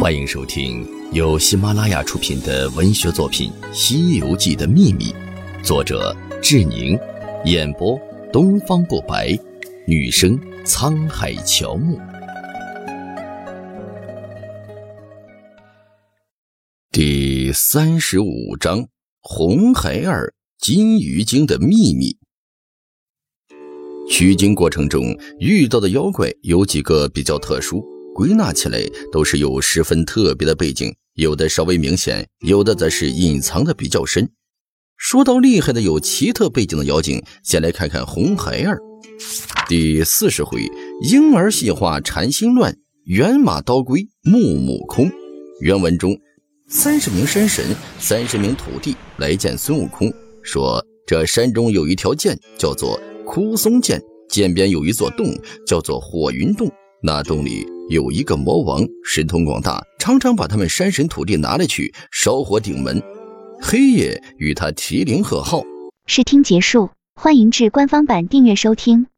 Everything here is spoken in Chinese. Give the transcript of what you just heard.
欢迎收听由喜马拉雅出品的文学作品《西游记的秘密》，作者志宁，演播东方不白，女生沧海乔木。第三十五章：红孩儿金鱼精的秘密。取经过程中遇到的妖怪有几个比较特殊，归纳起来都是有十分特别的背景，有的稍微明显，有的则是隐藏的比较深。说到厉害的有奇特背景的妖精，先来看看红孩儿。第四十回，婴儿戏化禅心乱，猿马刀归木木空。原文中。三十名山神，三十名土地来见孙悟空，说这山中有一条涧，叫做枯松涧，涧边有一座洞，叫做火云洞。那洞里有一个魔王，神通广大，常常把他们山神土地拿了去烧火顶门。黑夜与他提灵贺号。试听结束，欢迎至官方版订阅收听。